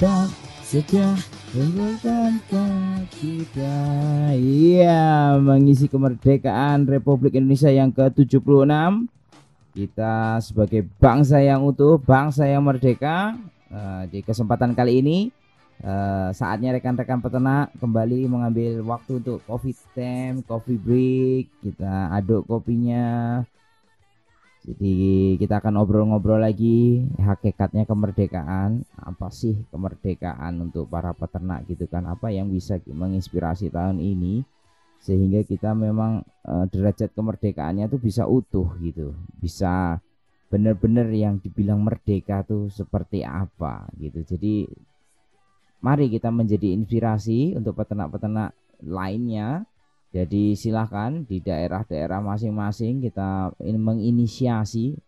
tetap setia Mempertahankan kita Iya, mengisi kemerdekaan Republik Indonesia yang ke-76. Kita sebagai bangsa yang utuh, bangsa yang merdeka eh, Di kesempatan kali ini eh, Saatnya rekan-rekan peternak kembali mengambil waktu untuk coffee time, coffee break. Kita aduk kopinya jadi kita akan ngobrol-ngobrol lagi hakikatnya kemerdekaan apa sih kemerdekaan untuk para peternak gitu kan? Apa yang bisa menginspirasi tahun ini sehingga kita memang eh, derajat kemerdekaannya tuh bisa utuh gitu. Bisa benar-benar yang dibilang merdeka tuh seperti apa gitu. Jadi mari kita menjadi inspirasi untuk peternak-peternak lainnya jadi silahkan di daerah-daerah masing-masing kita in- menginisiasi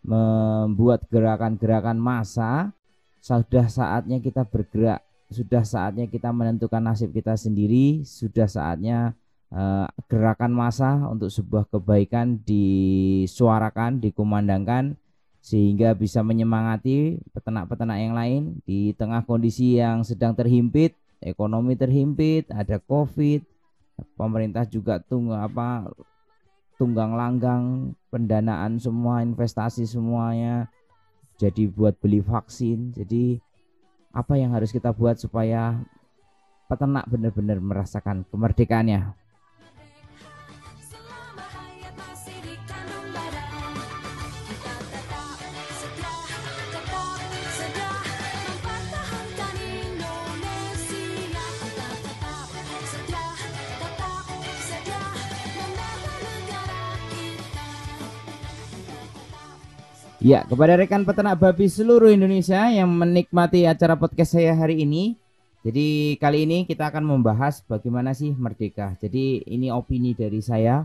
membuat gerakan-gerakan massa. Sudah saatnya kita bergerak, sudah saatnya kita menentukan nasib kita sendiri, sudah saatnya eh, gerakan massa untuk sebuah kebaikan disuarakan, dikumandangkan sehingga bisa menyemangati peternak-peternak yang lain di tengah kondisi yang sedang terhimpit, ekonomi terhimpit, ada Covid, pemerintah juga tunggu apa tunggang langgang pendanaan semua investasi semuanya jadi buat beli vaksin. Jadi apa yang harus kita buat supaya peternak benar-benar merasakan kemerdekaannya Ya, kepada rekan peternak babi seluruh Indonesia yang menikmati acara podcast saya hari ini. Jadi kali ini kita akan membahas bagaimana sih merdeka. Jadi ini opini dari saya.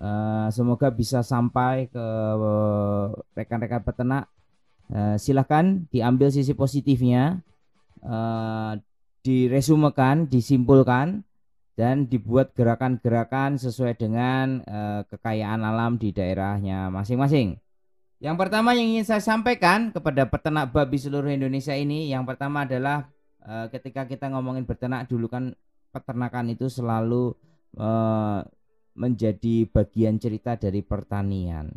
Eh, semoga bisa sampai ke eh, rekan-rekan peternak. Eh, silahkan diambil sisi positifnya, eh, diresumekan, disimpulkan, dan dibuat gerakan-gerakan sesuai dengan kekayaan alam di daerahnya masing-masing. Yang pertama yang ingin saya sampaikan kepada peternak babi seluruh Indonesia ini, yang pertama adalah eh, ketika kita ngomongin beternak dulu kan peternakan itu selalu eh, menjadi bagian cerita dari pertanian.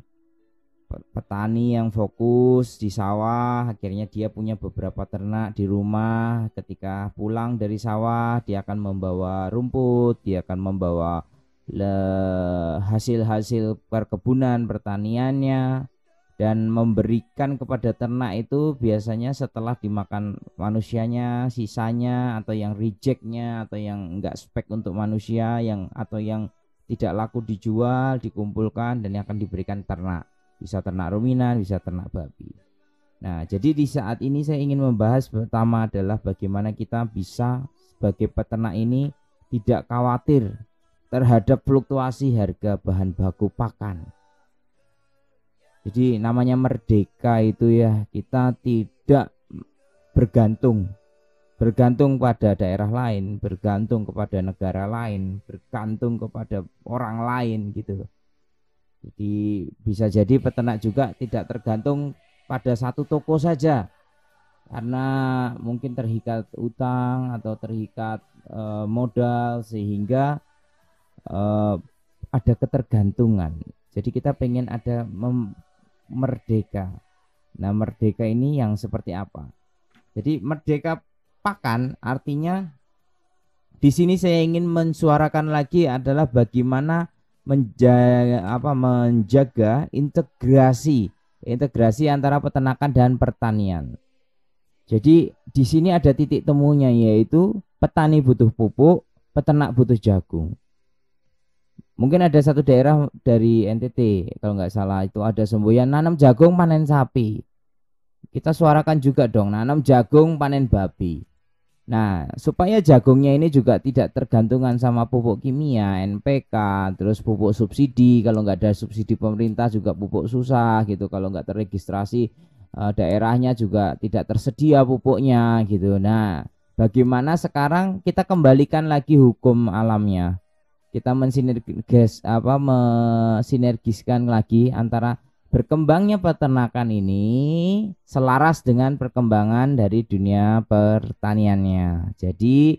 Pe- Petani yang fokus di sawah, akhirnya dia punya beberapa ternak di rumah. Ketika pulang dari sawah, dia akan membawa rumput, dia akan membawa hasil-hasil perkebunan pertaniannya dan memberikan kepada ternak itu biasanya setelah dimakan manusianya sisanya atau yang rejectnya atau yang enggak spek untuk manusia yang atau yang tidak laku dijual dikumpulkan dan akan diberikan ternak. Bisa ternak ruminan bisa ternak babi. Nah jadi di saat ini saya ingin membahas pertama adalah bagaimana kita bisa sebagai peternak ini tidak khawatir terhadap fluktuasi harga bahan baku pakan jadi namanya merdeka itu ya kita tidak bergantung bergantung pada daerah lain, bergantung kepada negara lain, bergantung kepada orang lain gitu. Jadi bisa jadi peternak juga tidak tergantung pada satu toko saja. Karena mungkin terikat utang atau terikat eh, modal sehingga eh, ada ketergantungan. Jadi kita pengen ada mem- merdeka. Nah, merdeka ini yang seperti apa? Jadi merdeka pakan artinya di sini saya ingin mensuarakan lagi adalah bagaimana menjaga apa menjaga integrasi integrasi antara peternakan dan pertanian. Jadi di sini ada titik temunya yaitu petani butuh pupuk, peternak butuh jagung. Mungkin ada satu daerah dari NTT kalau nggak salah itu ada semboyan nanam jagung panen sapi. kita suarakan juga dong nanam jagung panen babi. Nah, supaya jagungnya ini juga tidak tergantungan sama pupuk kimia, NPK, terus pupuk subsidi. Kalau nggak ada subsidi pemerintah juga pupuk susah gitu. Kalau nggak terregistrasi eh, daerahnya juga tidak tersedia pupuknya gitu. Nah, bagaimana sekarang kita kembalikan lagi hukum alamnya? Kita mensinergis apa mensinergiskan lagi antara berkembangnya peternakan ini selaras dengan perkembangan dari dunia pertaniannya. Jadi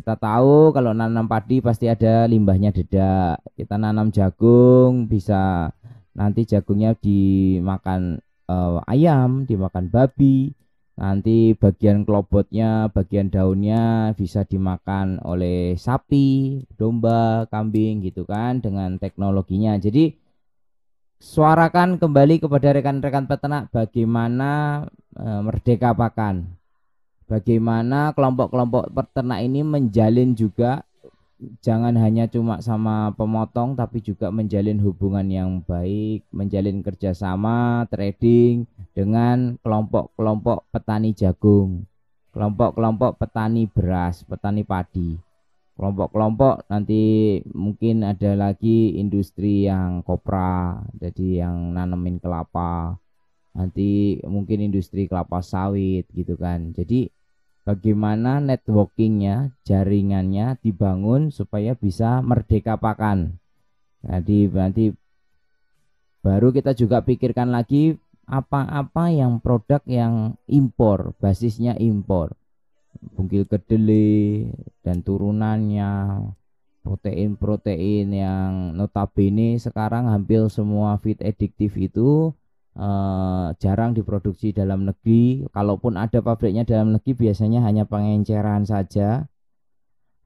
kita tahu kalau nanam padi pasti ada limbahnya dedak. Kita nanam jagung bisa nanti jagungnya dimakan eh, ayam, dimakan babi. Nanti bagian kelobotnya, bagian daunnya bisa dimakan oleh sapi, domba, kambing gitu kan dengan teknologinya. Jadi suarakan kembali kepada rekan-rekan peternak bagaimana e, merdeka pakan. Bagaimana kelompok-kelompok peternak ini menjalin juga jangan hanya cuma sama pemotong tapi juga menjalin hubungan yang baik, menjalin kerjasama, trading dengan kelompok-kelompok petani jagung, kelompok-kelompok petani beras, petani padi. Kelompok-kelompok nanti mungkin ada lagi industri yang kopra jadi yang nanemin kelapa. Nanti mungkin industri kelapa sawit gitu kan. Jadi bagaimana networkingnya jaringannya dibangun supaya bisa merdeka pakan? Jadi nanti baru kita juga pikirkan lagi apa-apa yang produk yang impor basisnya impor. Bungkil kedelai dan turunannya protein-protein yang notabene sekarang hampir semua feed adiktif itu eh, jarang diproduksi dalam negeri. Kalaupun ada pabriknya dalam negeri biasanya hanya pengenceran saja.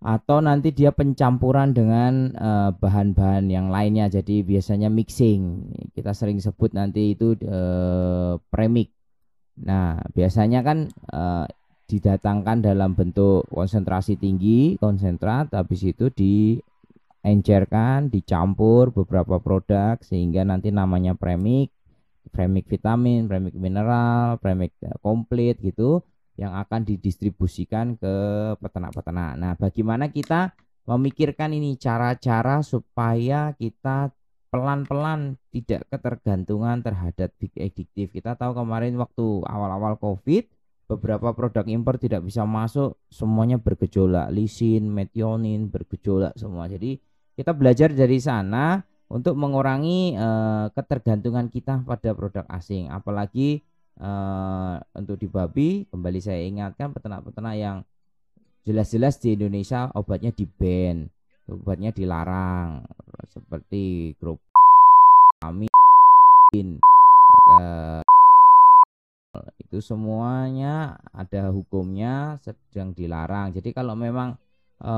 Atau nanti dia pencampuran dengan eh, bahan-bahan yang lainnya. Jadi biasanya mixing. Kita sering sebut nanti itu eh, premix. Nah biasanya kan didatangkan dalam bentuk konsentrasi tinggi konsentrat. Habis itu diencerkan dicampur beberapa produk sehingga nanti namanya premix premix vitamin premix mineral premix eh, komplit gitu yang akan didistribusikan ke peternak-peternak. Nah bagaimana kita memikirkan ini cara-cara supaya kita pelan-pelan tidak ketergantungan terhadap big addictive? Kita tahu kemarin waktu awal-awal covid beberapa produk impor tidak bisa masuk semuanya bergejolak. Lisin metionin bergejolak semua. Jadi kita belajar dari sana untuk mengurangi eh, ketergantungan kita pada produk asing. Apalagi eh, untuk di babi kembali saya ingatkan peternak-peternak yang jelas-jelas di Indonesia obatnya di ban obatnya dilarang seperti grup amin eh, itu semuanya ada hukumnya sedang dilarang. Jadi kalau memang e,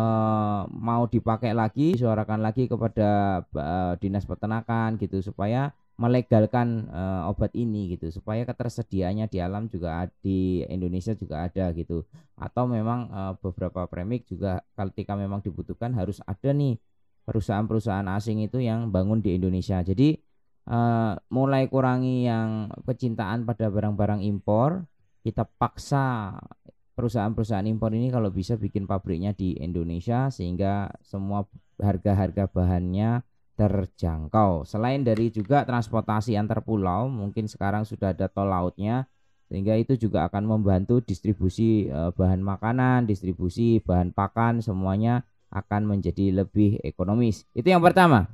mau dipakai lagi suarakan lagi kepada e, dinas peternakan gitu supaya melegalkan e, obat ini gitu supaya ketersediaannya di alam juga di Indonesia juga ada gitu. Atau memang e, beberapa premik juga ketika memang dibutuhkan harus ada nih perusahaan-perusahaan asing itu yang bangun di Indonesia. Jadi uh, mulai kurangi yang kecintaan pada barang-barang impor kita paksa perusahaan-perusahaan impor ini kalau bisa bikin pabriknya di Indonesia sehingga semua harga-harga bahannya terjangkau. Selain dari juga transportasi antar pulau, mungkin sekarang sudah ada tol lautnya sehingga itu juga akan membantu distribusi eh, bahan makanan, distribusi bahan pakan semuanya akan menjadi lebih ekonomis. Itu yang pertama.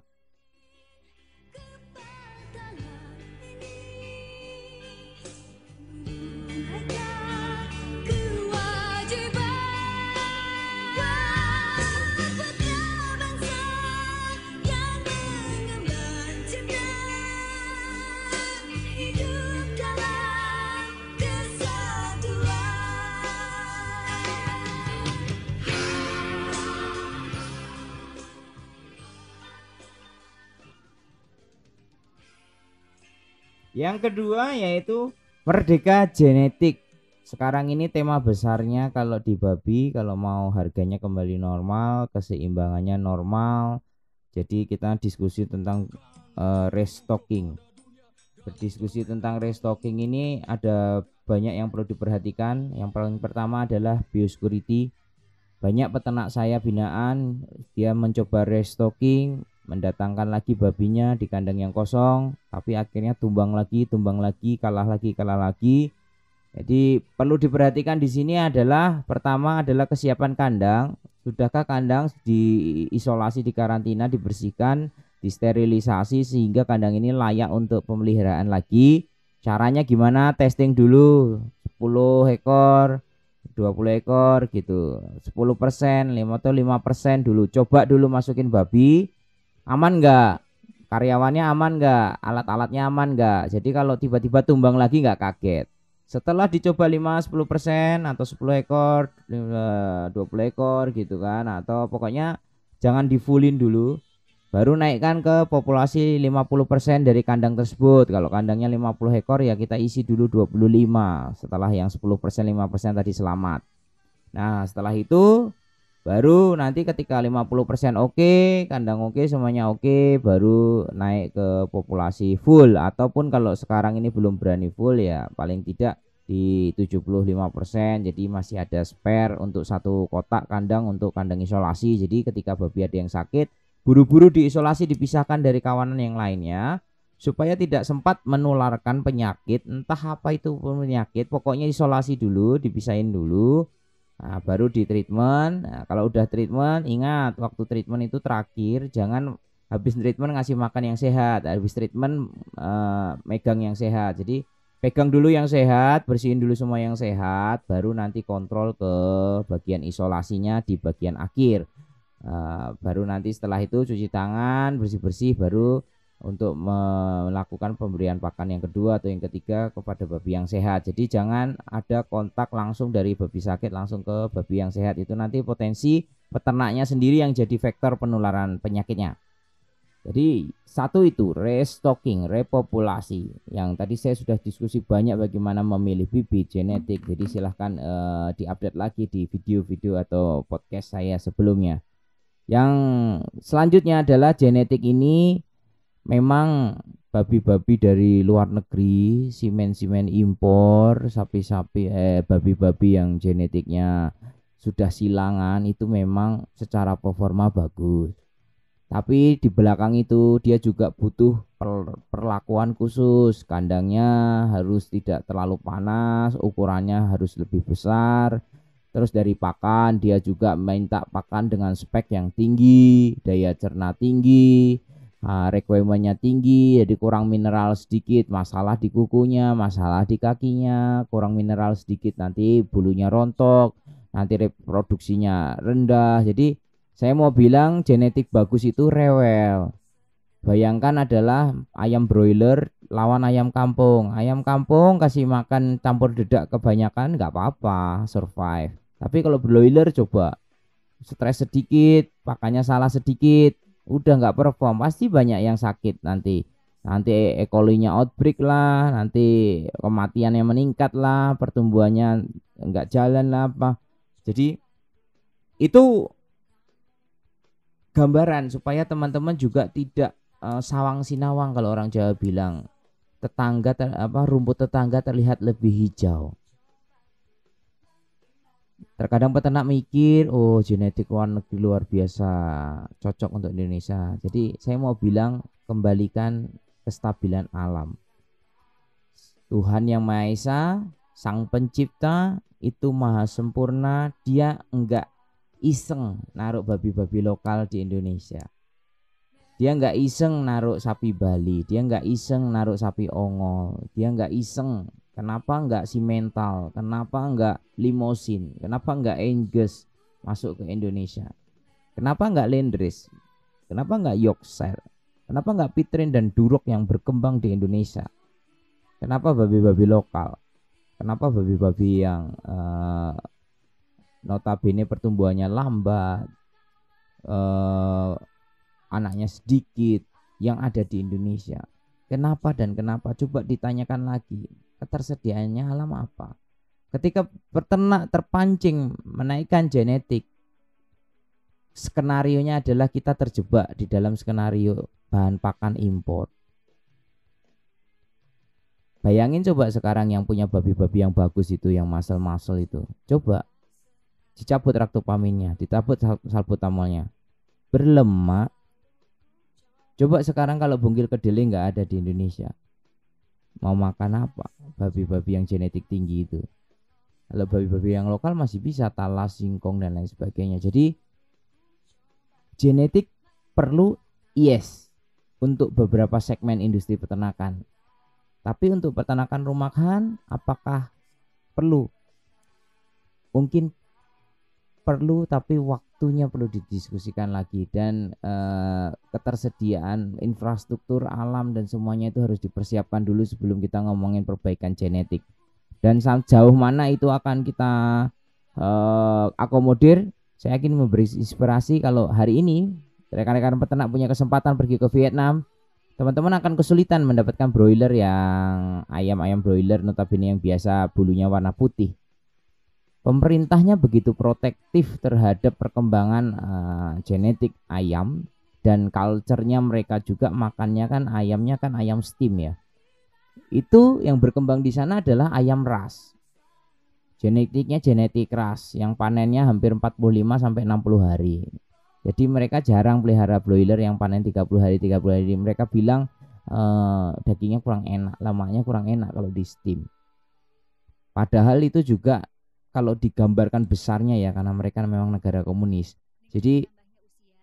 Yang kedua yaitu merdeka genetik. Sekarang ini tema besarnya kalau di babi kalau mau harganya kembali normal, keseimbangannya normal. Jadi kita diskusi tentang uh, restocking. berdiskusi tentang restocking ini ada banyak yang perlu diperhatikan. Yang paling pertama adalah biosecurity. Banyak peternak saya binaan dia mencoba restocking, mendatangkan lagi babinya di kandang yang kosong, tapi akhirnya tumbang lagi, tumbang lagi, kalah lagi, kalah lagi. Jadi perlu diperhatikan di sini adalah pertama adalah kesiapan kandang. Sudahkah kandang diisolasi, di karantina, dibersihkan, disterilisasi sehingga kandang ini layak untuk pemeliharaan lagi? Caranya gimana? Testing dulu 10 ekor, 20 ekor gitu. 10% 5 atau 5% dulu. Coba dulu masukin babi. Aman enggak? Karyawannya aman enggak? Alat-alatnya aman enggak? Jadi kalau tiba-tiba tumbang lagi enggak kaget. Setelah dicoba 5 10% atau 10 ekor, eh, 20 ekor gitu kan atau pokoknya jangan di fullin dulu. Baru naikkan ke populasi 50% dari kandang tersebut. Kalau kandangnya 50 ekor ya kita isi dulu 25 setelah yang 10% 5% tadi selamat. Nah, setelah itu baru nanti ketika 50% oke, kandang oke, semuanya oke, baru naik ke populasi full. Ataupun kalau sekarang ini belum berani full ya paling tidak di 75% jadi masih ada spare untuk satu kotak kandang untuk kandang isolasi. Jadi ketika babi ada yang sakit buru-buru diisolasi dipisahkan dari kawanan yang lainnya supaya tidak sempat menularkan penyakit. Entah apa itu penyakit pokoknya isolasi dulu dipisahin dulu nah, baru di treatment. Nah, kalau udah treatment ingat waktu treatment itu terakhir jangan habis treatment ngasih makan yang sehat. Habis treatment uh, megang yang sehat. Jadi pegang dulu yang sehat bersihin dulu semua yang sehat baru nanti kontrol ke bagian isolasinya di bagian akhir. Uh, baru nanti setelah itu cuci tangan bersih-bersih baru untuk melakukan pemberian pakan yang kedua atau yang ketiga kepada babi yang sehat. Jadi jangan ada kontak langsung dari babi sakit langsung ke babi yang sehat itu nanti potensi peternaknya sendiri yang jadi vektor penularan penyakitnya. Jadi satu itu restocking, repopulasi. Yang tadi saya sudah diskusi banyak bagaimana memilih bibit genetik. Jadi silahkan uh, diupdate lagi di video-video atau podcast saya sebelumnya. Yang selanjutnya adalah genetik ini memang babi-babi dari luar negeri, simen-simen impor, sapi-sapi eh babi-babi yang genetiknya sudah silangan itu memang secara performa bagus. Tapi di belakang itu dia juga butuh perlakuan khusus. Kandangnya harus tidak terlalu panas, ukurannya harus lebih besar, Terus dari pakan dia juga minta pakan dengan spek yang tinggi, daya cerna tinggi, uh, requirementnya tinggi, jadi kurang mineral sedikit, masalah di kukunya, masalah di kakinya, kurang mineral sedikit nanti bulunya rontok, nanti reproduksinya rendah. Jadi saya mau bilang genetik bagus itu rewel. Bayangkan adalah ayam broiler lawan ayam kampung. Ayam kampung kasih makan campur dedak kebanyakan nggak apa-apa, survive tapi kalau broiler coba stres sedikit, pakannya salah sedikit, udah nggak perform, pasti banyak yang sakit nanti. Nanti E. coli-nya outbreak lah, nanti kematiannya meningkat lah, pertumbuhannya nggak jalan lah apa. Jadi itu gambaran supaya teman-teman juga tidak uh, sawang sinawang kalau orang Jawa bilang tetangga ter, apa rumput tetangga terlihat lebih hijau terkadang peternak mikir oh genetik luar negeri luar biasa cocok untuk Indonesia. Jadi saya mau bilang kembalikan kestabilan alam. Tuhan yang Maha Esa Sang Pencipta itu maha sempurna dia enggak iseng naruh babi-babi lokal di Indonesia. Dia enggak iseng naruh sapi Bali dia enggak iseng naruh sapi Ongol dia enggak iseng Kenapa enggak si mental? Kenapa enggak limosin? Kenapa enggak Angus masuk ke Indonesia? Kenapa enggak Lendris? Kenapa enggak Yorkshire? Kenapa enggak Pitrin dan Durok yang berkembang di Indonesia? Kenapa babi-babi lokal? Kenapa babi-babi yang uh, notabene pertumbuhannya lambat, uh, anaknya sedikit, yang ada di Indonesia? Kenapa dan kenapa? Coba ditanyakan lagi ketersediaannya alam apa. Ketika peternak terpancing menaikkan genetik, skenario nya adalah kita terjebak di dalam skenario bahan pakan impor. Bayangin coba sekarang yang punya babi-babi yang bagus itu, yang muscle-muscle itu. Coba dicabut raktopaminnya, dicabut sal- salbutamolnya. Berlemak. Coba sekarang kalau bungkil kedelai nggak ada di Indonesia. Mau makan apa? Babi-babi yang genetik tinggi itu. Kalau babi-babi yang lokal masih bisa talas, singkong dan lain sebagainya. Jadi genetik perlu yes untuk beberapa segmen industri peternakan. Tapi untuk peternakan rumahan apakah perlu? Mungkin perlu tapi waktunya perlu didiskusikan lagi dan eh, ketersediaan infrastruktur alam dan semuanya itu harus dipersiapkan dulu sebelum kita ngomongin perbaikan genetik. Dan jauh mana itu akan kita eh, akomodir? Saya yakin memberi inspirasi kalau hari ini rekan-rekan peternak punya kesempatan pergi ke Vietnam teman-teman akan kesulitan mendapatkan broiler yang ayam-ayam broiler notabene yang biasa bulunya warna putih. Pemerintahnya begitu protektif terhadap perkembangan eh, genetik ayam dan culture-nya mereka juga makannya kan ayamnya kan ayam steam ya. Itu yang berkembang di sana adalah ayam ras. Genetiknya genetik ras yang panennya hampir 45 sampai 60 hari. Jadi mereka jarang pelihara broiler yang panen 30 hari 30 hari. Mereka bilang eh, dagingnya kurang enak, lemaknya kurang enak kalau di steam. Padahal itu juga kalau digambarkan besarnya ya karena mereka memang negara komunis. Jadi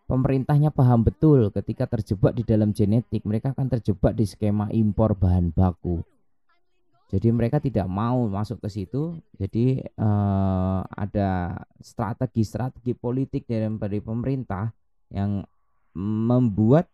pemerintahnya paham betul ketika terjebak di dalam genetik, mereka akan terjebak di skema impor bahan baku. Jadi mereka tidak mau masuk ke situ. Jadi eh, ada strategi-strategi politik dari dari pemerintah yang membuat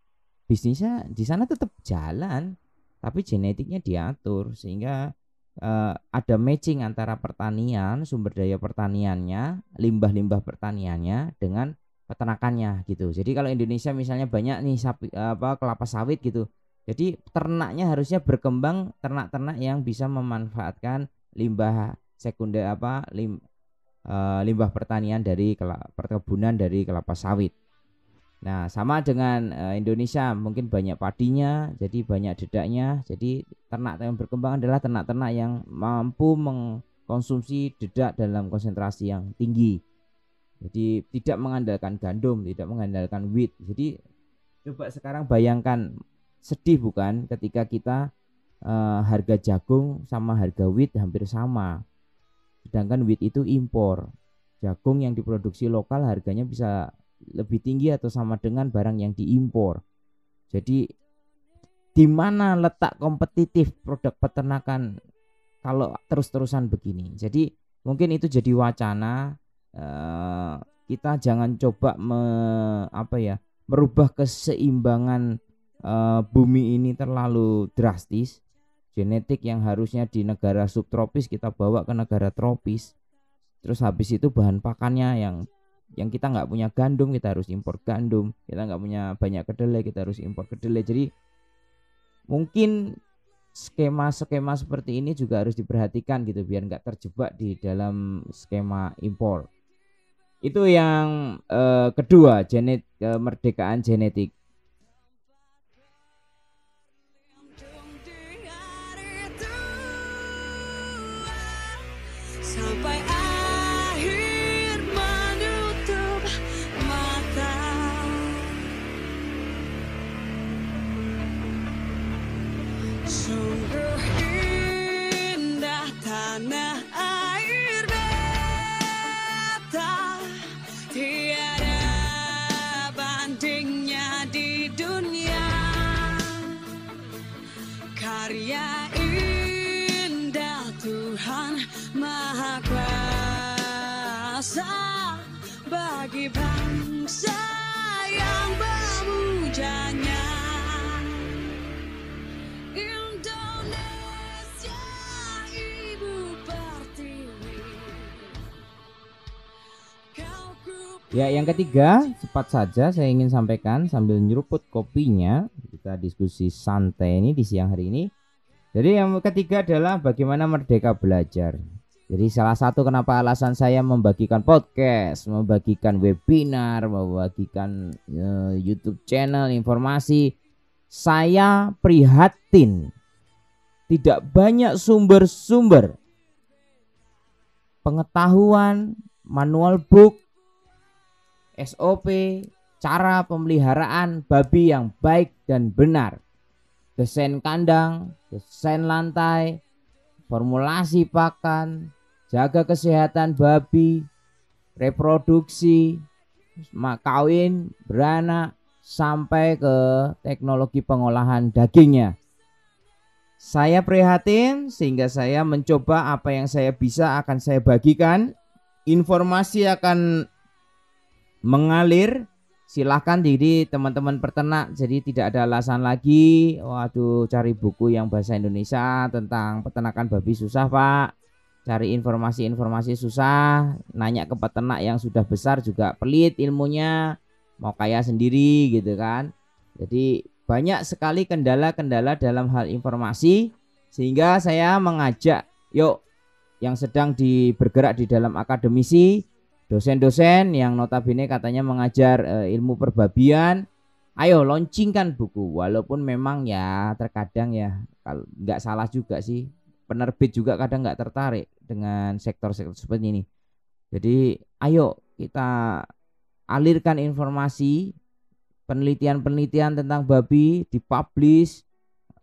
bisnisnya di sana tetap jalan, tapi genetiknya diatur sehingga eh, ada matching antara pertanian, sumber daya pertaniannya, limbah-limbah pertaniannya dengan peternakannya gitu. Jadi kalau Indonesia misalnya banyak nih sapi apa kelapa sawit gitu. Jadi ternaknya harusnya berkembang ternak-ternak yang bisa memanfaatkan limbah sekunder apa lim, eh, limbah pertanian dari perkebunan dari kelapa sawit. Nah, sama dengan eh, Indonesia mungkin banyak padinya, jadi banyak dedaknya. Jadi ternak yang berkembang adalah ternak-ternak yang mampu mengkonsumsi dedak dalam konsentrasi yang tinggi. Jadi tidak mengandalkan gandum, tidak mengandalkan wheat. Jadi coba sekarang bayangkan sedih bukan ketika kita eh, harga jagung sama harga wheat hampir sama. Sedangkan wheat itu impor. Jagung yang diproduksi lokal harganya bisa lebih tinggi atau sama dengan barang yang diimpor. Jadi di mana letak kompetitif produk peternakan kalau terus-terusan begini. Jadi mungkin itu jadi wacana eh, kita jangan coba me, apa ya merubah keseimbangan eh, bumi ini terlalu drastis. Genetik yang harusnya di negara subtropis kita bawa ke negara tropis. Terus habis itu bahan pakannya yang yang kita nggak punya gandum kita harus impor gandum. Kita nggak punya banyak kedelai kita harus impor kedelai. Jadi mungkin skema-skema seperti ini juga harus diperhatikan gitu biar nggak terjebak di dalam skema impor. Itu yang eh, kedua genet kemerdekaan genetik Ya, yang ketiga, cepat saja saya ingin sampaikan sambil nyeruput kopinya. Kita diskusi santai ini di siang hari ini. Jadi yang ketiga adalah bagaimana merdeka belajar. Jadi salah satu kenapa alasan saya membagikan podcast, membagikan webinar, membagikan eh, YouTube channel informasi, saya prihatin tidak banyak sumber-sumber pengetahuan, manual book, SOP, cara pemeliharaan babi yang baik dan benar. Desain kandang, desain lantai, formulasi pakan, jaga kesehatan babi, reproduksi, kawin, beranak, sampai ke teknologi pengolahan dagingnya. Saya prihatin sehingga saya mencoba apa yang saya bisa akan saya bagikan. Informasi akan mengalir. Silahkan jadi teman-teman peternak. Jadi tidak ada alasan lagi. Waduh, cari buku yang bahasa Indonesia tentang peternakan babi susah, Pak. Cari informasi-informasi susah. Nanya ke peternak yang sudah besar juga pelit ilmunya. Mau kaya sendiri gitu kan. Jadi banyak sekali kendala-kendala dalam hal informasi sehingga saya mengajak yuk yang sedang di bergerak di dalam akademisi dosen-dosen yang notabene katanya mengajar e, ilmu perbabian ayo launchingkan buku. Walaupun memang ya terkadang ya kalau nggak salah juga sih. Penerbit juga kadang nggak tertarik dengan sektor-sektor seperti ini. Jadi ayo kita alirkan informasi penelitian-penelitian tentang babi dipublish,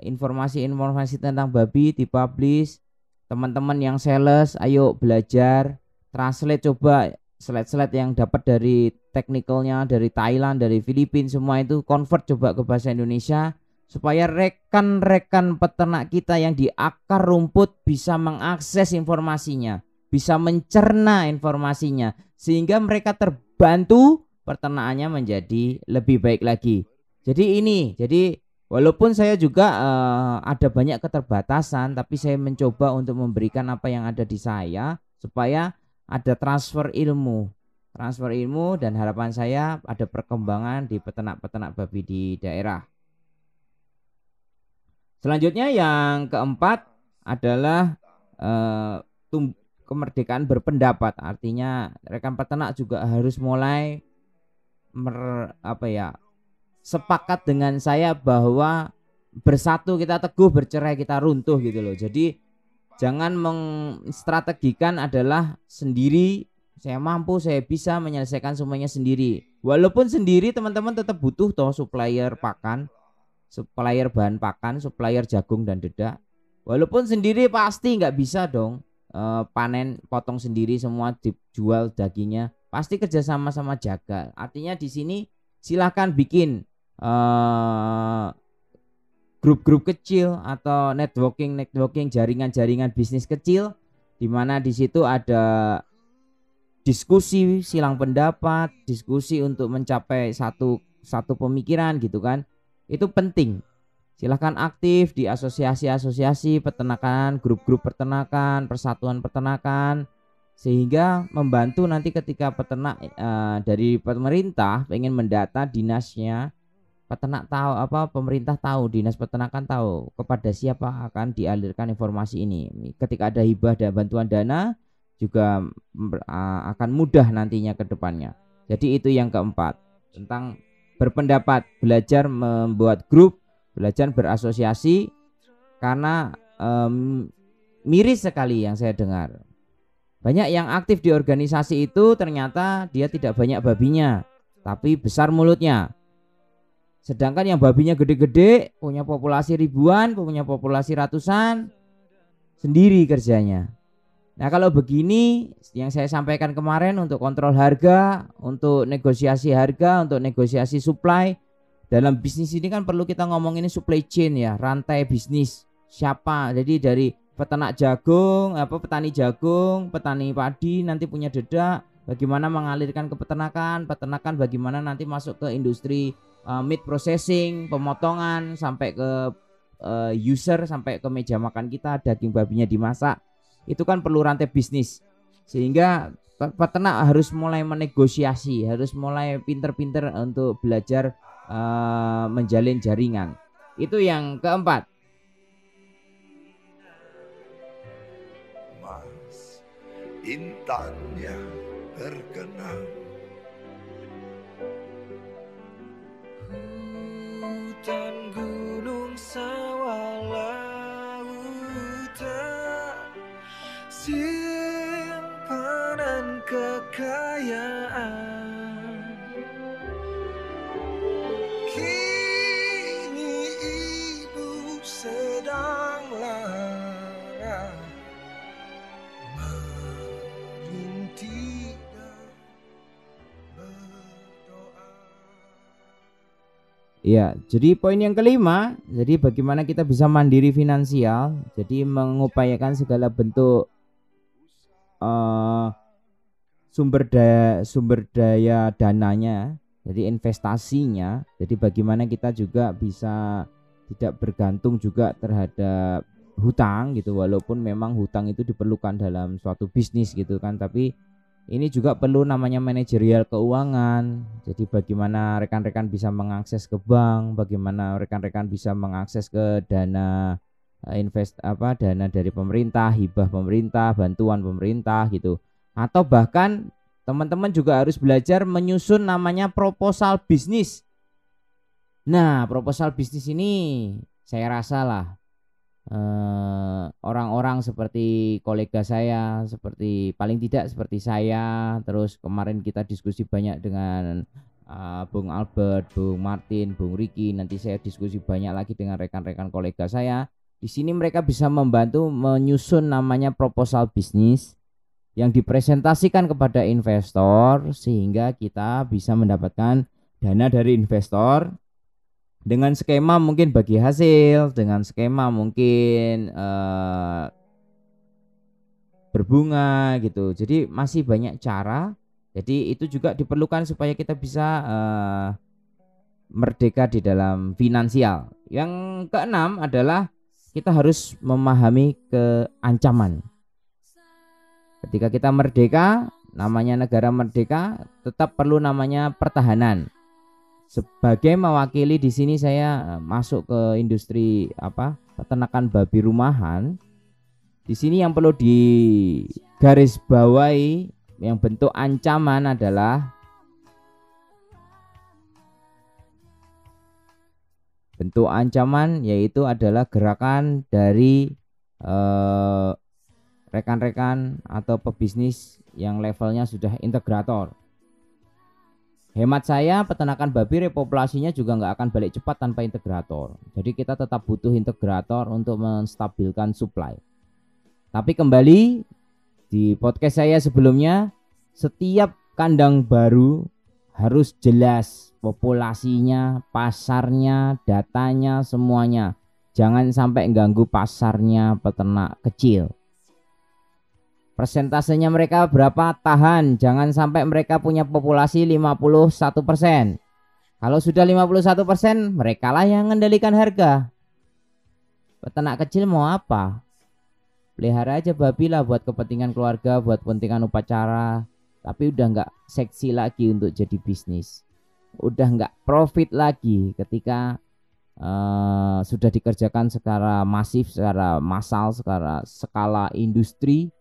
informasi-informasi tentang babi dipublish. Teman-teman yang sales, ayo belajar, translate coba slide-slide yang dapat dari teknikalnya dari Thailand, dari Filipina semua itu convert coba ke bahasa Indonesia supaya rekan-rekan peternak kita yang di akar rumput bisa mengakses informasinya, bisa mencerna informasinya sehingga mereka terbantu perternakannya menjadi lebih baik lagi. Jadi ini, jadi walaupun saya juga uh, ada banyak keterbatasan, tapi saya mencoba untuk memberikan apa yang ada di saya supaya ada transfer ilmu, transfer ilmu dan harapan saya ada perkembangan di peternak-peternak babi di daerah. Selanjutnya yang keempat adalah uh, kemerdekaan berpendapat. Artinya rekan peternak juga harus mulai mer, apa ya sepakat dengan saya bahwa bersatu kita teguh bercerai kita runtuh gitu loh jadi jangan mengstrategikan adalah sendiri saya mampu saya bisa menyelesaikan semuanya sendiri. Walaupun sendiri teman-teman tetap butuh toh supplier pakan supplier bahan pakan supplier jagung dan dedak walaupun sendiri pasti nggak bisa dong e, panen potong sendiri semua dijual dagingnya. Pasti kerjasama sama jaga. Artinya di sini silahkan bikin uh, grup-grup kecil atau networking networking jaringan-jaringan bisnis kecil di mana di situ ada diskusi silang pendapat, diskusi untuk mencapai satu satu pemikiran gitu kan. Itu penting. Silahkan aktif di asosiasi-asosiasi peternakan, grup-grup peternakan, persatuan peternakan sehingga membantu nanti ketika peternak e, dari pemerintah ingin mendata dinasnya peternak tahu apa pemerintah tahu dinas peternakan tahu kepada siapa akan dialirkan informasi ini. Ketika ada hibah dan bantuan dana juga akan mudah nantinya ke depannya. Jadi itu yang keempat tentang berpendapat belajar membuat grup belajar berasosiasi karena um, miris sekali yang saya dengar. Banyak yang aktif di organisasi itu ternyata dia tidak banyak babinya, tapi besar mulutnya. Sedangkan yang babinya gede-gede, punya populasi ribuan, punya populasi ratusan, sendiri kerjanya. Nah kalau begini yang saya sampaikan kemarin untuk kontrol harga, untuk negosiasi harga, untuk negosiasi supply, dalam bisnis ini kan perlu kita ngomong ini supply chain ya, rantai bisnis. Siapa? Jadi dari peternak jagung, apa petani jagung, petani padi nanti punya dedak, bagaimana mengalirkan ke peternakan, peternakan bagaimana nanti masuk ke industri uh, meat processing, pemotongan sampai ke uh, user sampai ke meja makan kita daging babinya dimasak. Itu kan perlu rantai bisnis. Sehingga peternak harus mulai menegosiasi, harus mulai pinter-pinter untuk belajar uh, menjalin jaringan. Itu yang keempat. intannya terkenang hutan gunung sawah lautan simpanan kekayaan. Iya, jadi poin yang kelima, jadi bagaimana kita bisa mandiri finansial, jadi mengupayakan segala bentuk eh, sumber daya sumber daya dananya, jadi investasinya, jadi bagaimana kita juga bisa tidak bergantung juga terhadap hutang gitu, walaupun memang hutang itu diperlukan dalam suatu bisnis gitu kan, tapi ini juga perlu namanya manajerial keuangan. Jadi bagaimana rekan-rekan bisa mengakses ke bank, bagaimana rekan-rekan bisa mengakses ke dana eh, invest apa dana dari pemerintah, hibah pemerintah, bantuan pemerintah gitu. Atau bahkan teman-teman juga harus belajar menyusun namanya proposal bisnis. Nah, proposal bisnis ini saya rasa lah eh, orang-orang seperti kolega saya, seperti paling tidak seperti saya, terus kemarin kita diskusi banyak dengan eh, Bung Albert, Bung Martin, Bung Riki, nanti saya diskusi banyak lagi dengan rekan-rekan kolega saya. Di sini mereka bisa membantu menyusun namanya proposal bisnis yang dipresentasikan kepada investor sehingga kita bisa mendapatkan dana dari investor dengan skema mungkin bagi hasil, dengan skema mungkin eh, berbunga gitu. Jadi masih banyak cara. Jadi itu juga diperlukan supaya kita bisa eh, merdeka di dalam finansial. Yang keenam adalah kita harus memahami keancaman. Ketika kita merdeka, namanya negara merdeka, tetap perlu namanya pertahanan sebagai mewakili di sini saya eh, masuk ke industri apa peternakan babi rumahan. Di sini yang perlu digaris bawahi yang bentuk ancaman adalah bentuk ancaman yaitu adalah gerakan dari eh, rekan-rekan atau pebisnis yang levelnya sudah integrator Hemat saya peternakan babi repopulasinya juga nggak akan balik cepat tanpa integrator. Jadi kita tetap butuh integrator untuk menstabilkan supply. Tapi kembali di podcast saya sebelumnya, setiap kandang baru harus jelas populasinya, pasarnya, datanya, semuanya. Jangan sampai ganggu pasarnya peternak kecil persentasenya mereka berapa? Tahan jangan sampai mereka punya populasi 51% kalau sudah 51% mereka lah yang mengendalikan harga. Peternak kecil mau apa? Pelihara aja babi lah buat kepentingan keluarga buat kepentingan upacara. Tapi udah nggak seksi lagi untuk jadi bisnis. Udah nggak profit lagi ketika uh, sudah dikerjakan secara masif secara massal secara skala industri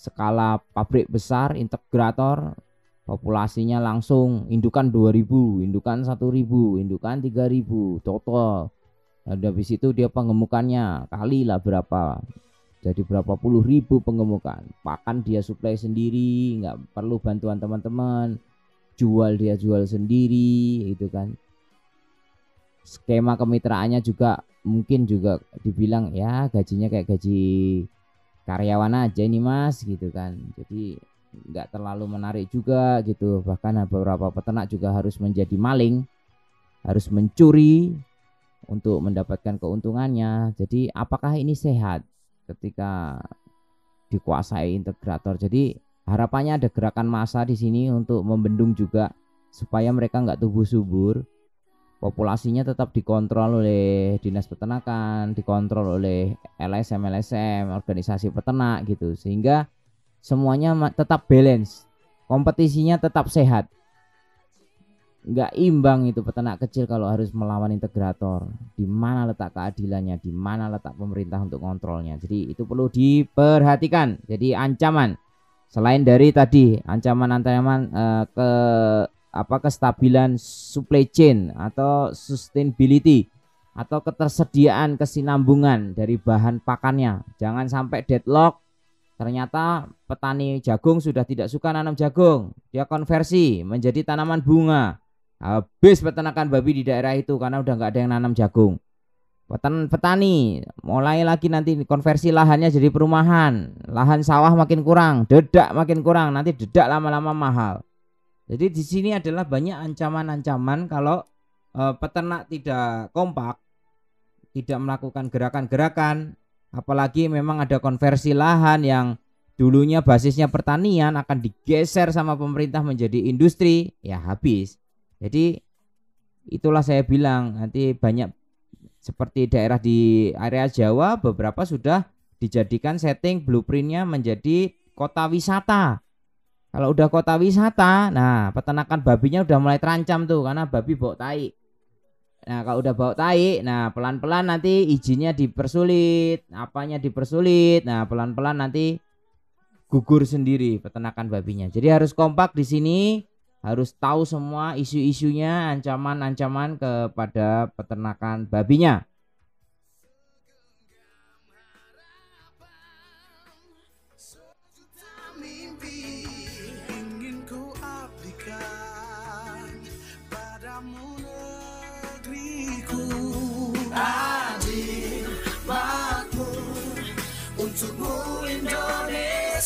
skala pabrik besar integrator populasinya langsung indukan 2000 indukan 1000 indukan 3000 total. Ada habis itu dia pengemukannya kali lah berapa. Jadi berapa puluh ribu pengemukan. Pakan dia suplai sendiri nggak perlu bantuan teman-teman. Jual dia jual sendiri itu kan. Skema kemitraannya juga mungkin juga dibilang ya gajinya kayak gaji karyawan aja ini mas gitu kan. Jadi nggak terlalu menarik juga gitu. Bahkan beberapa peternak juga harus menjadi maling harus mencuri untuk mendapatkan keuntungannya. Jadi apakah ini sehat ketika dikuasai integrator? Jadi harapannya ada gerakan massa di sini untuk membendung juga supaya mereka nggak tumbuh subur populasinya tetap dikontrol oleh dinas peternakan, dikontrol oleh LSM LSM, organisasi peternak gitu, sehingga semuanya tetap balance, kompetisinya tetap sehat, nggak imbang itu peternak kecil kalau harus melawan integrator. Di mana letak keadilannya, di mana letak pemerintah untuk kontrolnya. Jadi itu perlu diperhatikan. Jadi ancaman selain dari tadi ancaman-ancaman eh, ke apa kestabilan supply chain atau sustainability atau ketersediaan kesinambungan dari bahan pakannya. Jangan sampai deadlock Ternyata petani jagung sudah tidak suka nanam jagung. Dia konversi menjadi tanaman bunga. Habis peternakan babi di daerah itu karena udah nggak ada yang nanam jagung. Petan petani mulai lagi nanti konversi lahannya jadi perumahan, lahan sawah makin kurang, dedak makin kurang, nanti dedak lama-lama mahal. Jadi di sini adalah banyak ancaman-ancaman kalau eh, peternak tidak kompak, tidak melakukan gerakan-gerakan, apalagi memang ada konversi lahan yang dulunya basisnya pertanian akan digeser sama pemerintah menjadi industri, ya habis. Jadi itulah saya bilang nanti banyak seperti daerah di area Jawa beberapa sudah dijadikan setting blueprintnya menjadi kota wisata. Kalau udah kota wisata, nah peternakan babinya udah mulai terancam tuh karena babi bawa tai. Nah kalau udah bawa tai, nah pelan-pelan nanti izinnya dipersulit, apanya dipersulit, nah pelan-pelan nanti gugur sendiri peternakan babinya. Jadi harus kompak di sini, harus tahu semua isu-isunya, ancaman-ancaman kepada peternakan babinya.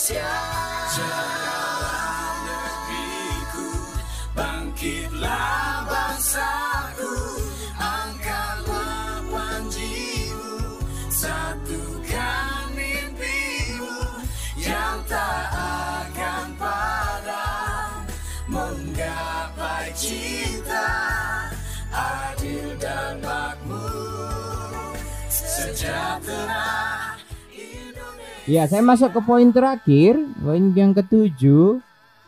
Indonesia jagalah negeriku bangkitlah bangsaku angkatlah panjimu satukan mimpimu yang tak akan padam menggapai cita adil dan makmur sejahtera Ya, saya masuk ke poin terakhir, poin yang ketujuh.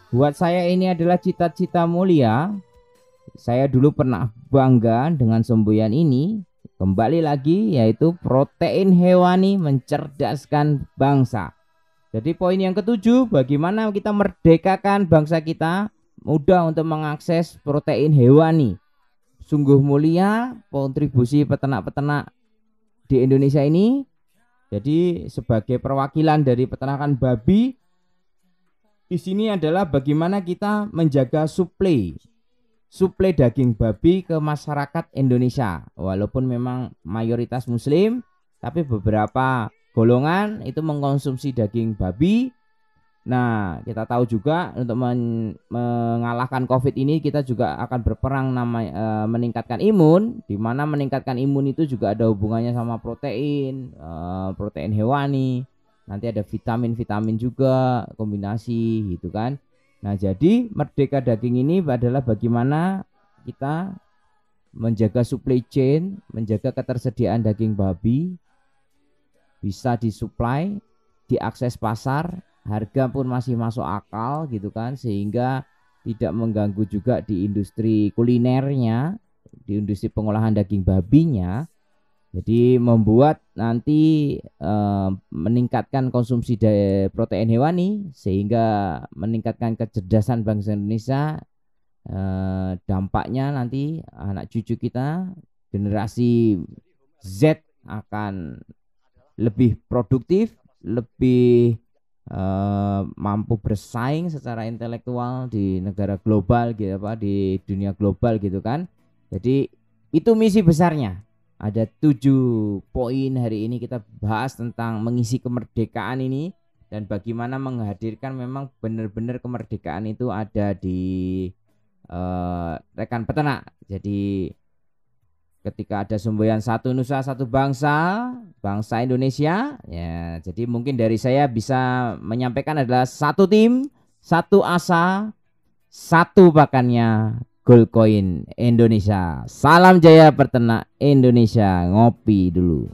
Buat saya ini adalah cita-cita mulia. Saya dulu pernah bangga dengan semboyan ini. Kembali lagi yaitu protein hewani mencerdaskan bangsa. Jadi poin yang ketujuh, bagaimana kita merdekakan bangsa kita mudah untuk mengakses protein hewani. Sungguh mulia kontribusi peternak-peternak di Indonesia ini jadi sebagai perwakilan dari peternakan babi di sini adalah bagaimana kita menjaga suplai suplai daging babi ke masyarakat Indonesia. Walaupun memang mayoritas muslim, tapi beberapa golongan itu mengkonsumsi daging babi. Nah, kita tahu juga untuk men- mengalahkan Covid ini kita juga akan berperang nama eh, meningkatkan imun, di mana meningkatkan imun itu juga ada hubungannya sama protein, eh, protein hewani. Nanti ada vitamin-vitamin juga kombinasi gitu kan. Nah, jadi merdeka daging ini adalah bagaimana kita menjaga supply chain, menjaga ketersediaan daging babi bisa disuplai, diakses pasar, harga pun masih masuk akal gitu kan sehingga tidak mengganggu juga di industri kulinernya, di industri pengolahan daging babinya. Jadi membuat nanti eh, meningkatkan konsumsi da- protein hewani sehingga meningkatkan kecerdasan bangsa Indonesia. Eh, dampaknya nanti anak cucu kita generasi Z akan lebih produktif, lebih eh, mampu bersaing secara intelektual di negara global gitu apa di dunia global gitu kan. Jadi itu misi besarnya. Ada tujuh poin hari ini kita bahas tentang mengisi kemerdekaan ini dan bagaimana menghadirkan memang benar-benar kemerdekaan itu ada di eh, rekan peternak. Jadi ketika ada semboyan satu nusa satu bangsa bangsa Indonesia ya jadi mungkin dari saya bisa menyampaikan adalah satu tim satu asa satu pakannya Gold Coin Indonesia. Salam jaya peternak Indonesia. Ngopi dulu